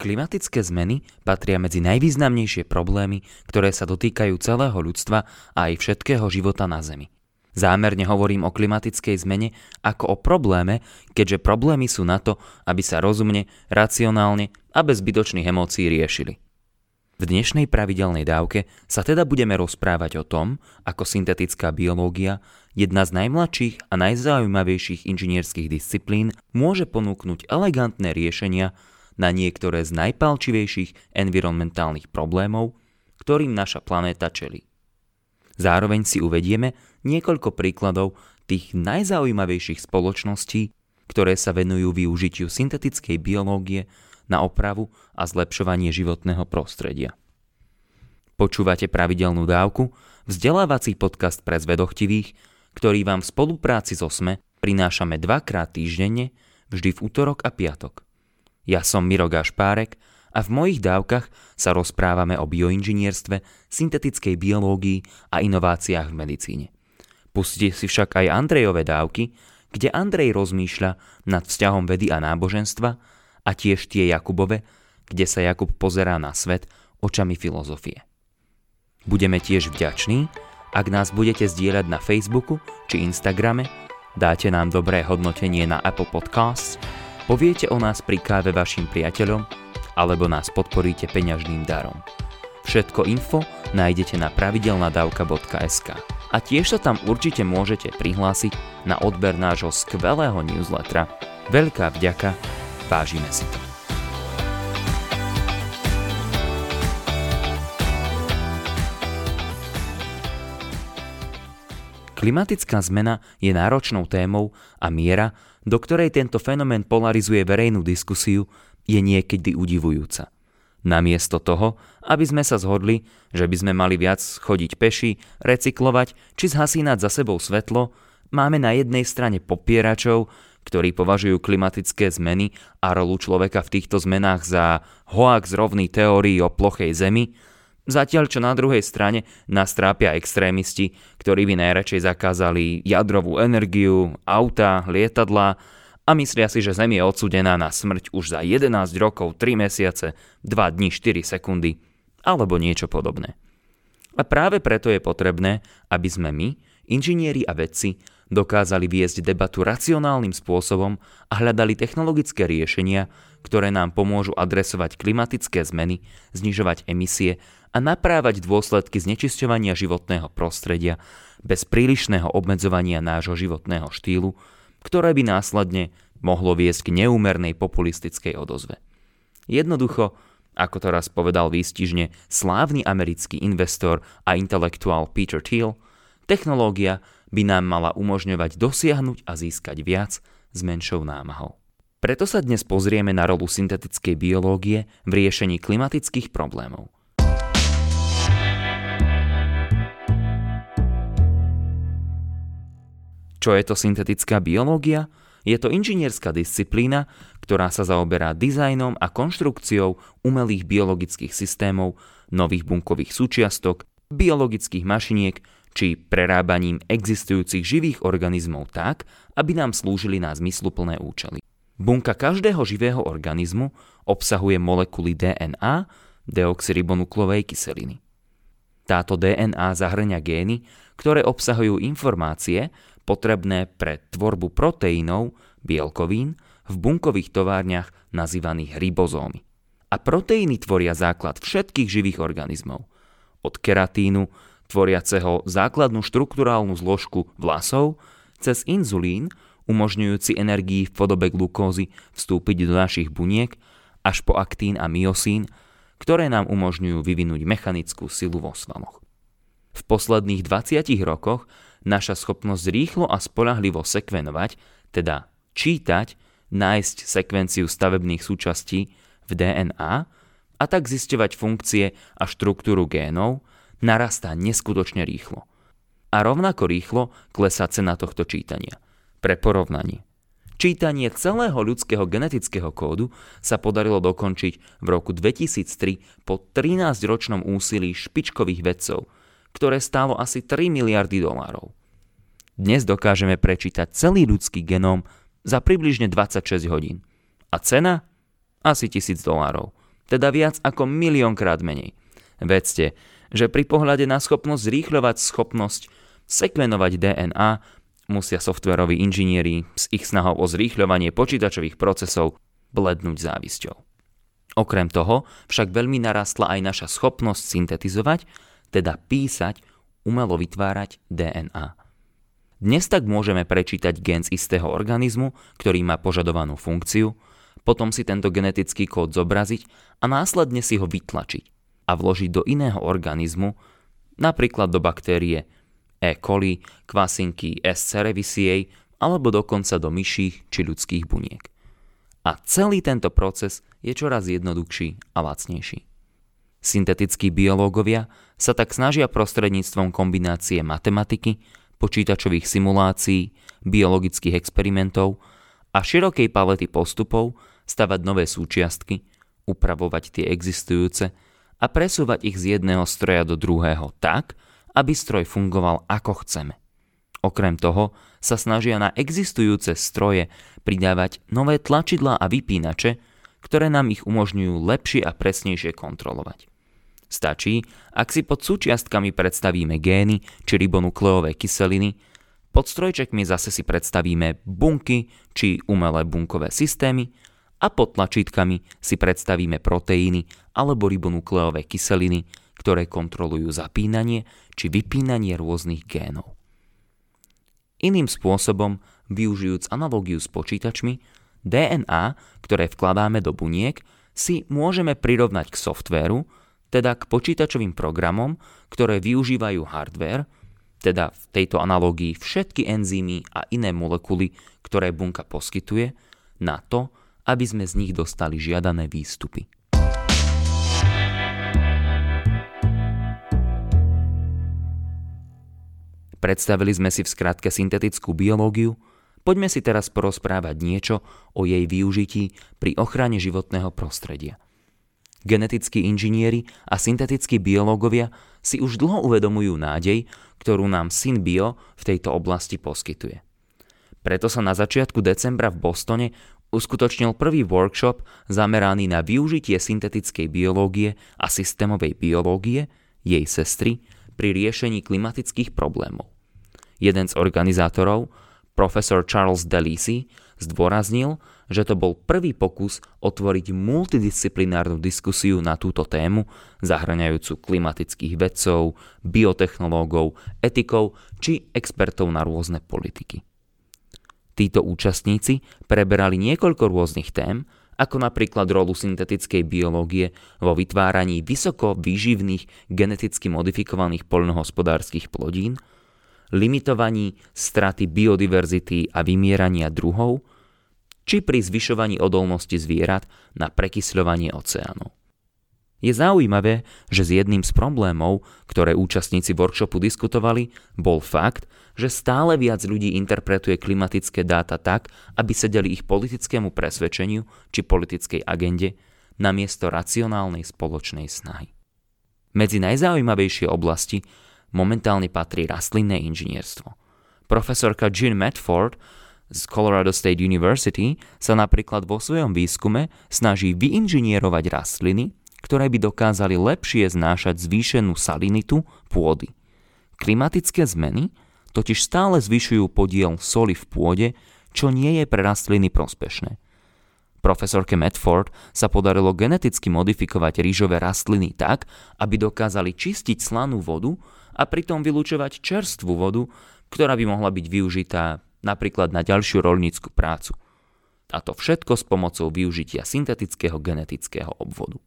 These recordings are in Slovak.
Klimatické zmeny patria medzi najvýznamnejšie problémy, ktoré sa dotýkajú celého ľudstva a aj všetkého života na Zemi. Zámerne hovorím o klimatickej zmene ako o probléme, keďže problémy sú na to, aby sa rozumne, racionálne a bez zbytočných emócií riešili. V dnešnej pravidelnej dávke sa teda budeme rozprávať o tom, ako syntetická biológia, jedna z najmladších a najzaujímavejších inžinierských disciplín, môže ponúknuť elegantné riešenia na niektoré z najpalčivejších environmentálnych problémov, ktorým naša planéta čelí. Zároveň si uvedieme niekoľko príkladov tých najzaujímavejších spoločností, ktoré sa venujú využitiu syntetickej biológie na opravu a zlepšovanie životného prostredia. Počúvate pravidelnú dávku, vzdelávací podcast pre zvedochtivých, ktorý vám v spolupráci so SME prinášame dvakrát týždenne, vždy v útorok a piatok. Ja som Miro Gašpárek a v mojich dávkach sa rozprávame o bioinžinierstve, syntetickej biológii a inováciách v medicíne. Pustite si však aj Andrejové dávky, kde Andrej rozmýšľa nad vzťahom vedy a náboženstva a tiež tie Jakubove, kde sa Jakub pozerá na svet očami filozofie. Budeme tiež vďační, ak nás budete zdieľať na Facebooku či Instagrame, dáte nám dobré hodnotenie na Apple Podcasts poviete o nás pri káve vašim priateľom alebo nás podporíte peňažným darom. Všetko info nájdete na pravidelnadavka.sk a tiež sa tam určite môžete prihlásiť na odber nášho skvelého newslettera. Veľká vďaka, vážime si to. Klimatická zmena je náročnou témou a miera, do ktorej tento fenomén polarizuje verejnú diskusiu, je niekedy udivujúca. Namiesto toho, aby sme sa zhodli, že by sme mali viac chodiť peši, recyklovať či zhasínať za sebou svetlo, máme na jednej strane popieračov, ktorí považujú klimatické zmeny a rolu človeka v týchto zmenách za hoax rovný teórii o plochej zemi, Zatiaľ, čo na druhej strane nás trápia extrémisti, ktorí by najradšej zakázali jadrovú energiu, auta, lietadla a myslia si, že Zem je odsudená na smrť už za 11 rokov, 3 mesiace, 2 dní, 4 sekundy alebo niečo podobné. A práve preto je potrebné, aby sme my, inžinieri a vedci, dokázali viesť debatu racionálnym spôsobom a hľadali technologické riešenia, ktoré nám pomôžu adresovať klimatické zmeny, znižovať emisie a naprávať dôsledky znečisťovania životného prostredia bez prílišného obmedzovania nášho životného štýlu, ktoré by následne mohlo viesť k neúmernej populistickej odozve. Jednoducho, ako to raz povedal výstižne slávny americký investor a intelektuál Peter Thiel, technológia by nám mala umožňovať dosiahnuť a získať viac s menšou námahou. Preto sa dnes pozrieme na rolu syntetickej biológie v riešení klimatických problémov – Čo je to syntetická biológia? Je to inžinierská disciplína, ktorá sa zaoberá dizajnom a konštrukciou umelých biologických systémov, nových bunkových súčiastok, biologických mašiniek či prerábaním existujúcich živých organizmov tak, aby nám slúžili na zmysluplné účely. Bunka každého živého organizmu obsahuje molekuly DNA, deoxyribonuklovej kyseliny. Táto DNA zahrňa gény, ktoré obsahujú informácie, potrebné pre tvorbu proteínov, bielkovín, v bunkových továrniach nazývaných ribozómy. A proteíny tvoria základ všetkých živých organizmov. Od keratínu, tvoriaceho základnú štruktúrálnu zložku vlasov, cez inzulín, umožňujúci energii v podobe glukózy vstúpiť do našich buniek, až po aktín a myosín, ktoré nám umožňujú vyvinúť mechanickú silu vo svaloch. V posledných 20 rokoch naša schopnosť rýchlo a spolahlivo sekvenovať, teda čítať, nájsť sekvenciu stavebných súčastí v DNA a tak zisťovať funkcie a štruktúru génov, narastá neskutočne rýchlo. A rovnako rýchlo klesá cena tohto čítania. Pre porovnanie. Čítanie celého ľudského genetického kódu sa podarilo dokončiť v roku 2003 po 13-ročnom úsilí špičkových vedcov – ktoré stálo asi 3 miliardy dolárov. Dnes dokážeme prečítať celý ľudský genóm za približne 26 hodín. A cena? Asi 1000 dolárov. teda viac ako miliónkrát menej. Vedzte, že pri pohľade na schopnosť zrýchľovať schopnosť sekvenovať DNA musia softveroví inžinieri s ich snahou o zrýchľovanie počítačových procesov blednúť závisťou. Okrem toho však veľmi narastla aj naša schopnosť syntetizovať, teda písať, umelo vytvárať DNA. Dnes tak môžeme prečítať gen z istého organizmu, ktorý má požadovanú funkciu, potom si tento genetický kód zobraziť a následne si ho vytlačiť a vložiť do iného organizmu, napríklad do baktérie E. coli, kvasinky S. cerevisiae alebo dokonca do myších či ľudských buniek. A celý tento proces je čoraz jednoduchší a lacnejší. Syntetickí biológovia sa tak snažia prostredníctvom kombinácie matematiky, počítačových simulácií, biologických experimentov a širokej palety postupov stavať nové súčiastky, upravovať tie existujúce a presúvať ich z jedného stroja do druhého tak, aby stroj fungoval ako chceme. Okrem toho sa snažia na existujúce stroje pridávať nové tlačidlá a vypínače, ktoré nám ich umožňujú lepšie a presnejšie kontrolovať. Stačí, ak si pod súčiastkami predstavíme gény či ribonukleové kyseliny, pod strojčekmi zase si predstavíme bunky či umelé bunkové systémy a pod tlačítkami si predstavíme proteíny alebo ribonukleové kyseliny, ktoré kontrolujú zapínanie či vypínanie rôznych génov. Iným spôsobom, využijúc analogiu s počítačmi, DNA, ktoré vkladáme do buniek, si môžeme prirovnať k softvéru, teda k počítačovým programom, ktoré využívajú hardware, teda v tejto analógii všetky enzymy a iné molekuly, ktoré bunka poskytuje, na to, aby sme z nich dostali žiadané výstupy. Predstavili sme si v skratke syntetickú biológiu, poďme si teraz porozprávať niečo o jej využití pri ochrane životného prostredia – Genetickí inžinieri a syntetickí biológovia si už dlho uvedomujú nádej, ktorú nám SynBio v tejto oblasti poskytuje. Preto sa na začiatku decembra v Bostone uskutočnil prvý workshop zameraný na využitie syntetickej biológie a systémovej biológie, jej sestry, pri riešení klimatických problémov. Jeden z organizátorov, profesor Charles Delisi, zdôraznil, že to bol prvý pokus otvoriť multidisciplinárnu diskusiu na túto tému, zahraňajúcu klimatických vedcov, biotechnológov, etikov či expertov na rôzne politiky. Títo účastníci preberali niekoľko rôznych tém, ako napríklad rolu syntetickej biológie vo vytváraní vysoko výživných geneticky modifikovaných poľnohospodárskych plodín, limitovaní straty biodiverzity a vymierania druhov, či pri zvyšovaní odolnosti zvierat na prekysľovanie oceánu. Je zaujímavé, že z jedným z problémov, ktoré účastníci workshopu diskutovali, bol fakt, že stále viac ľudí interpretuje klimatické dáta tak, aby sedeli ich politickému presvedčeniu či politickej agende namiesto racionálnej spoločnej snahy. Medzi najzaujímavejšie oblasti momentálne patrí rastlinné inžinierstvo. Profesorka Jean Medford z Colorado State University sa napríklad vo svojom výskume snaží vyinžinierovať rastliny, ktoré by dokázali lepšie znášať zvýšenú salinitu pôdy. Klimatické zmeny totiž stále zvyšujú podiel soli v pôde, čo nie je pre rastliny prospešné. Profesorke Medford sa podarilo geneticky modifikovať rýžové rastliny tak, aby dokázali čistiť slanú vodu a pritom vylúčovať čerstvú vodu, ktorá by mohla byť využitá napríklad na ďalšiu rolnícku prácu. A to všetko s pomocou využitia syntetického genetického obvodu.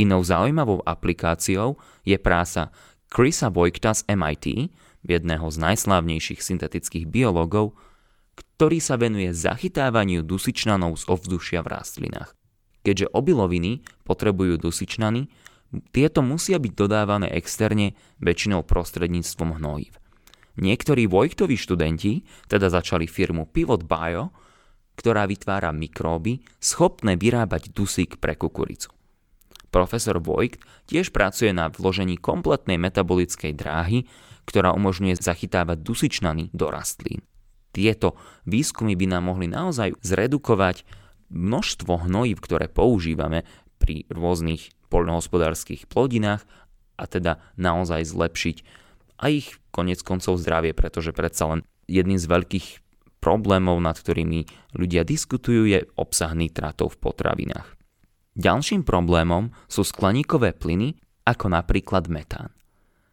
Inou zaujímavou aplikáciou je práca Chrisa Vojkta z MIT, jedného z najslávnejších syntetických biológov, ktorý sa venuje zachytávaniu dusičnanov z ovzdušia v rastlinách. Keďže obiloviny potrebujú dusičnany, tieto musia byť dodávané externe väčšinou prostredníctvom hnojív. Niektorí Vojtovi študenti teda začali firmu Pivot Bio, ktorá vytvára mikróby schopné vyrábať dusík pre kukuricu. Profesor Vojt tiež pracuje na vložení kompletnej metabolickej dráhy, ktorá umožňuje zachytávať dusičnany do rastlín. Tieto výskumy by nám mohli naozaj zredukovať množstvo hnojív, ktoré používame pri rôznych poľnohospodárskych plodinách a teda naozaj zlepšiť aj ich konec koncov zdravie, pretože predsa len jedným z veľkých problémov, nad ktorými ľudia diskutujú, je obsah nitratov v potravinách. Ďalším problémom sú skleníkové plyny, ako napríklad metán.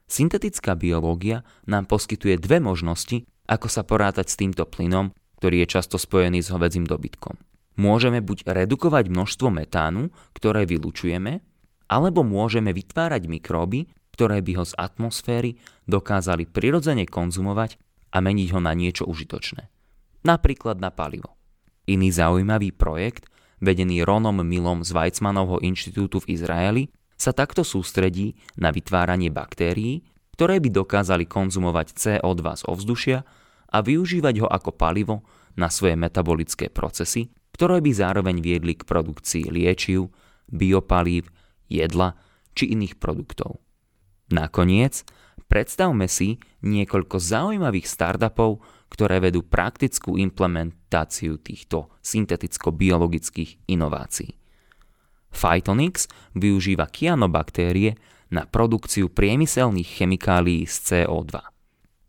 Syntetická biológia nám poskytuje dve možnosti, ako sa porátať s týmto plynom, ktorý je často spojený s hovedzím dobytkom. Môžeme buď redukovať množstvo metánu, ktoré vylučujeme, alebo môžeme vytvárať mikróby, ktoré by ho z atmosféry dokázali prirodzene konzumovať a meniť ho na niečo užitočné. Napríklad na palivo. Iný zaujímavý projekt, vedený Ronom Milom z Weizmannovho inštitútu v Izraeli, sa takto sústredí na vytváranie baktérií, ktoré by dokázali konzumovať CO2 z ovzdušia a využívať ho ako palivo na svoje metabolické procesy, ktoré by zároveň viedli k produkcii liečiv, biopalív, jedla či iných produktov. Nakoniec, predstavme si niekoľko zaujímavých startupov, ktoré vedú praktickú implementáciu týchto synteticko-biologických inovácií. Phytonix využíva kianobaktérie na produkciu priemyselných chemikálií z CO2.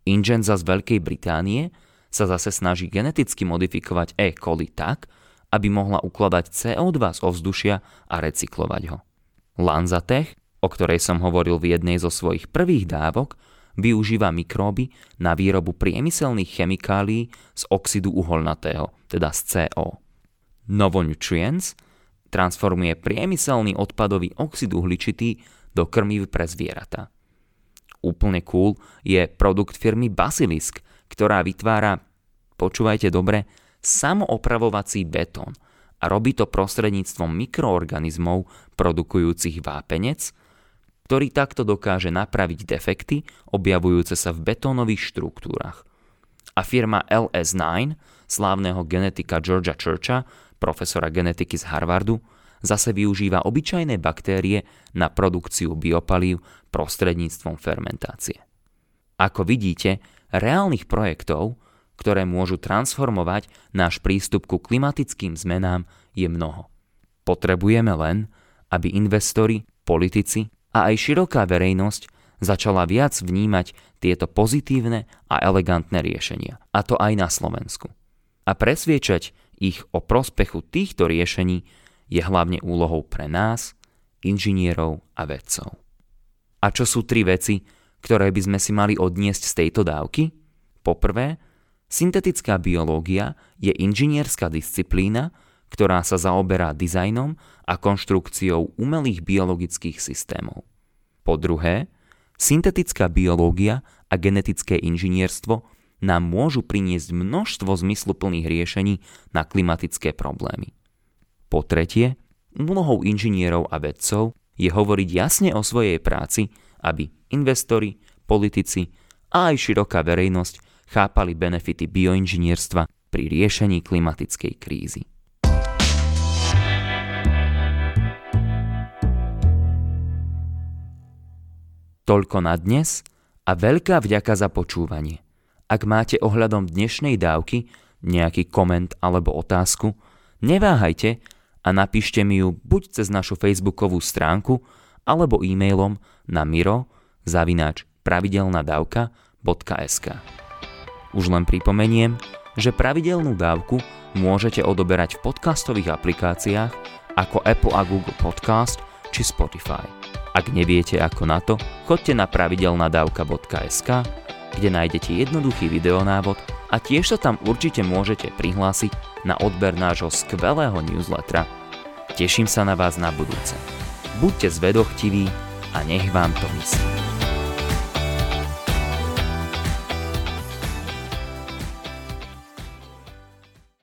Ingenza z Veľkej Británie sa zase snaží geneticky modifikovať E. coli tak, aby mohla ukladať CO2 z ovzdušia a recyklovať ho. Lanzatech o ktorej som hovoril v jednej zo svojich prvých dávok, využíva mikróby na výrobu priemyselných chemikálií z oxidu uholnatého, teda z CO. Novonutrients transformuje priemyselný odpadový oxid uhličitý do krmiv pre zvieratá. Úplne cool je produkt firmy Basilisk, ktorá vytvára, počúvajte dobre, samoopravovací betón a robí to prostredníctvom mikroorganizmov produkujúcich vápenec, ktorý takto dokáže napraviť defekty objavujúce sa v betónových štruktúrach. A firma LS9, slávneho genetika Georgia Churcha, profesora genetiky z Harvardu, zase využíva obyčajné baktérie na produkciu biopalív prostredníctvom fermentácie. Ako vidíte, reálnych projektov, ktoré môžu transformovať náš prístup ku klimatickým zmenám, je mnoho. Potrebujeme len, aby investori, politici a aj široká verejnosť začala viac vnímať tieto pozitívne a elegantné riešenia, a to aj na Slovensku. A presviečať ich o prospechu týchto riešení je hlavne úlohou pre nás, inžinierov a vedcov. A čo sú tri veci, ktoré by sme si mali odniesť z tejto dávky? Poprvé, syntetická biológia je inžinierská disciplína, ktorá sa zaoberá dizajnom a konštrukciou umelých biologických systémov. Po druhé, syntetická biológia a genetické inžinierstvo nám môžu priniesť množstvo zmysluplných riešení na klimatické problémy. Po tretie, úlohou inžinierov a vedcov je hovoriť jasne o svojej práci, aby investori, politici a aj široká verejnosť chápali benefity bioinžinierstva pri riešení klimatickej krízy. Toľko na dnes a veľká vďaka za počúvanie. Ak máte ohľadom dnešnej dávky nejaký koment alebo otázku, neváhajte a napíšte mi ju buď cez našu facebookovú stránku alebo e-mailom na miro zavináč pravidelnadavka.sk Už len pripomeniem, že pravidelnú dávku môžete odoberať v podcastových aplikáciách ako Apple a Google Podcast či Spotify. Ak neviete ako na to, chodte na pravidelnadavka.sk, kde nájdete jednoduchý videonávod a tiež sa tam určite môžete prihlásiť na odber nášho skvelého newslettera. Teším sa na vás na budúce. Buďte zvedochtiví a nech vám to myslí.